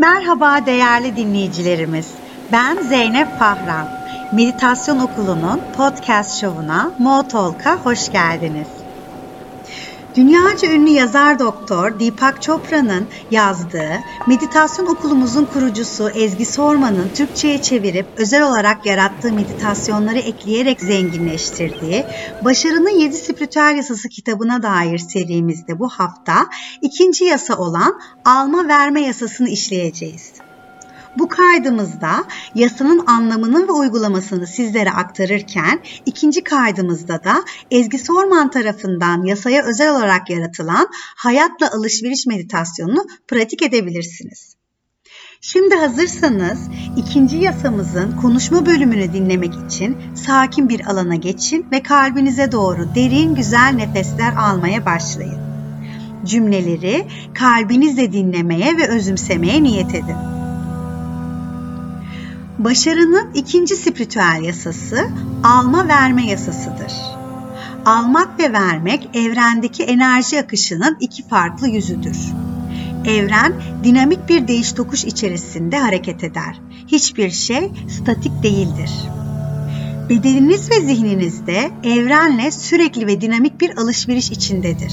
Merhaba değerli dinleyicilerimiz. Ben Zeynep Fahran. Meditasyon Okulu'nun podcast şovuna Mo Talk'a hoş geldiniz. Dünyaca ünlü yazar doktor Deepak Chopra'nın yazdığı meditasyon okulumuzun kurucusu Ezgi Sorman'ın Türkçe'ye çevirip özel olarak yarattığı meditasyonları ekleyerek zenginleştirdiği Başarının Yedi Spiritüel Yasası kitabına dair serimizde bu hafta ikinci yasa olan alma verme yasasını işleyeceğiz. Bu kaydımızda yasanın anlamını ve uygulamasını sizlere aktarırken ikinci kaydımızda da Ezgi Sorman tarafından yasaya özel olarak yaratılan hayatla alışveriş meditasyonunu pratik edebilirsiniz. Şimdi hazırsanız ikinci yasamızın konuşma bölümünü dinlemek için sakin bir alana geçin ve kalbinize doğru derin güzel nefesler almaya başlayın. Cümleleri kalbinizle dinlemeye ve özümsemeye niyet edin. Başarının ikinci spiritüel yasası alma verme yasasıdır. Almak ve vermek evrendeki enerji akışının iki farklı yüzüdür. Evren dinamik bir değiş tokuş içerisinde hareket eder. Hiçbir şey statik değildir. Bedeniniz ve zihninizde evrenle sürekli ve dinamik bir alışveriş içindedir.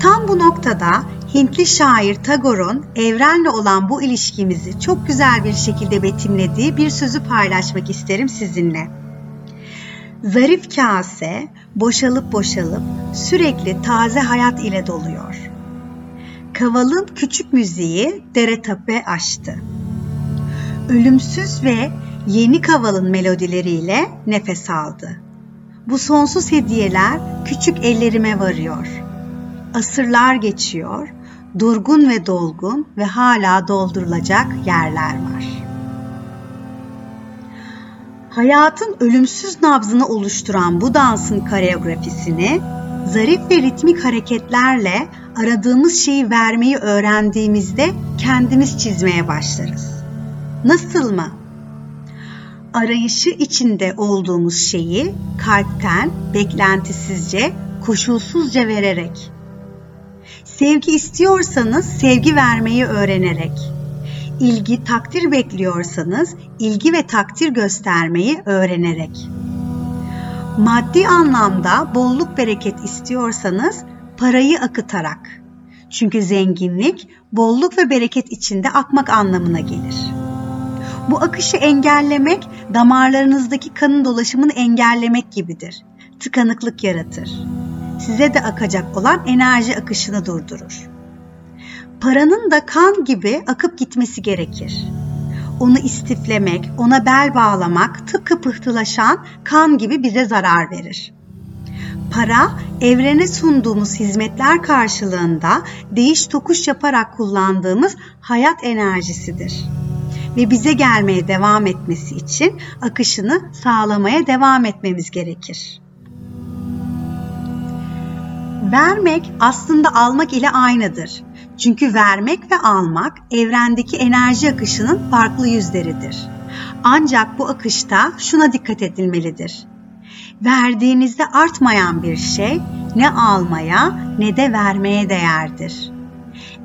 Tam bu noktada Hintli şair Tagore'un evrenle olan bu ilişkimizi çok güzel bir şekilde betimlediği bir sözü paylaşmak isterim sizinle. Zarif kase boşalıp boşalıp sürekli taze hayat ile doluyor. Kavalın küçük müziği dere tape açtı. Ölümsüz ve yeni kavalın melodileriyle nefes aldı. Bu sonsuz hediyeler küçük ellerime varıyor. Asırlar geçiyor durgun ve dolgun ve hala doldurulacak yerler var. Hayatın ölümsüz nabzını oluşturan bu dansın koreografisini zarif ve ritmik hareketlerle aradığımız şeyi vermeyi öğrendiğimizde kendimiz çizmeye başlarız. Nasıl mı? Arayışı içinde olduğumuz şeyi kalpten beklentisizce, koşulsuzca vererek Sevgi istiyorsanız sevgi vermeyi öğrenerek, ilgi, takdir bekliyorsanız ilgi ve takdir göstermeyi öğrenerek. Maddi anlamda bolluk bereket istiyorsanız parayı akıtarak. Çünkü zenginlik bolluk ve bereket içinde akmak anlamına gelir. Bu akışı engellemek damarlarınızdaki kanın dolaşımını engellemek gibidir. Tıkanıklık yaratır size de akacak olan enerji akışını durdurur. Paranın da kan gibi akıp gitmesi gerekir. Onu istiflemek, ona bel bağlamak tıpkı pıhtılaşan kan gibi bize zarar verir. Para, evrene sunduğumuz hizmetler karşılığında değiş tokuş yaparak kullandığımız hayat enerjisidir. Ve bize gelmeye devam etmesi için akışını sağlamaya devam etmemiz gerekir. Vermek aslında almak ile aynıdır. Çünkü vermek ve almak evrendeki enerji akışının farklı yüzleridir. Ancak bu akışta şuna dikkat edilmelidir. Verdiğinizde artmayan bir şey ne almaya ne de vermeye değerdir.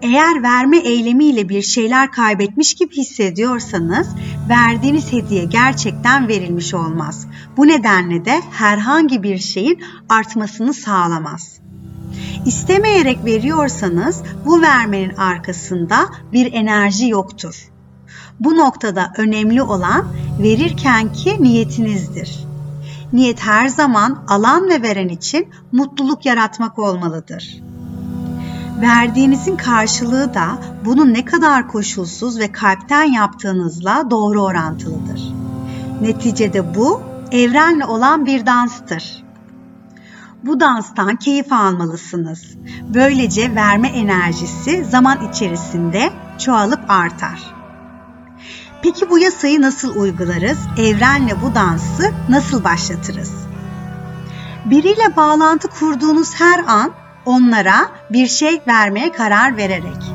Eğer verme eylemiyle bir şeyler kaybetmiş gibi hissediyorsanız verdiğiniz hediye gerçekten verilmiş olmaz. Bu nedenle de herhangi bir şeyin artmasını sağlamaz. İstemeyerek veriyorsanız bu vermenin arkasında bir enerji yoktur. Bu noktada önemli olan verirkenki niyetinizdir. Niyet her zaman alan ve veren için mutluluk yaratmak olmalıdır. Verdiğinizin karşılığı da bunu ne kadar koşulsuz ve kalpten yaptığınızla doğru orantılıdır. Neticede bu evrenle olan bir danstır bu danstan keyif almalısınız. Böylece verme enerjisi zaman içerisinde çoğalıp artar. Peki bu yasayı nasıl uygularız? Evrenle bu dansı nasıl başlatırız? Biriyle bağlantı kurduğunuz her an onlara bir şey vermeye karar vererek.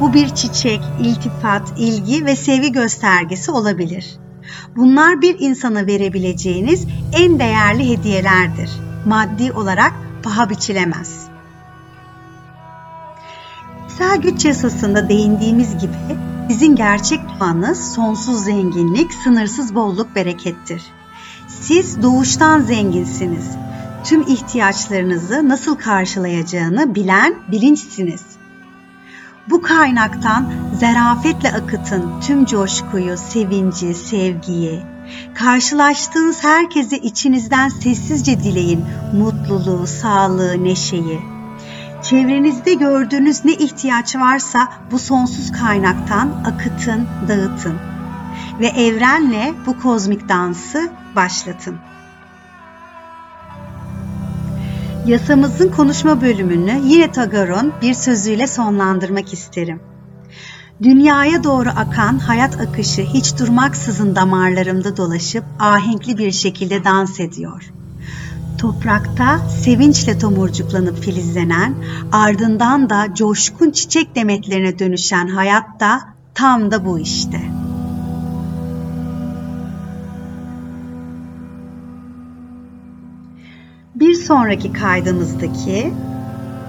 Bu bir çiçek, iltifat, ilgi ve sevgi göstergesi olabilir. Bunlar bir insana verebileceğiniz en değerli hediyelerdir maddi olarak paha biçilemez. İçsel güç yasasında değindiğimiz gibi Sizin gerçek duanız sonsuz zenginlik, sınırsız bolluk, berekettir. Siz doğuştan zenginsiniz. Tüm ihtiyaçlarınızı nasıl karşılayacağını bilen bilinçsiniz. Bu kaynaktan zerafetle akıtın tüm coşkuyu, sevinci, sevgiyi. Karşılaştığınız herkese içinizden sessizce dileyin mutluluğu, sağlığı, neşeyi. Çevrenizde gördüğünüz ne ihtiyaç varsa bu sonsuz kaynaktan akıtın, dağıtın ve evrenle bu kozmik dansı başlatın. Yasamızın konuşma bölümünü yine Tagore'un bir sözüyle sonlandırmak isterim. Dünyaya doğru akan hayat akışı hiç durmaksızın damarlarımda dolaşıp ahenkli bir şekilde dans ediyor. Toprakta sevinçle tomurcuklanıp filizlenen, ardından da coşkun çiçek demetlerine dönüşen hayat da tam da bu işte. Sonraki kaydımızdaki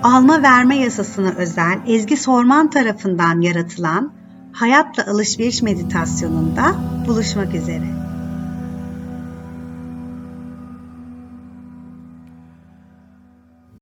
alma verme yasasına özel Ezgi Sorman tarafından yaratılan Hayatla Alışveriş meditasyonunda buluşmak üzere.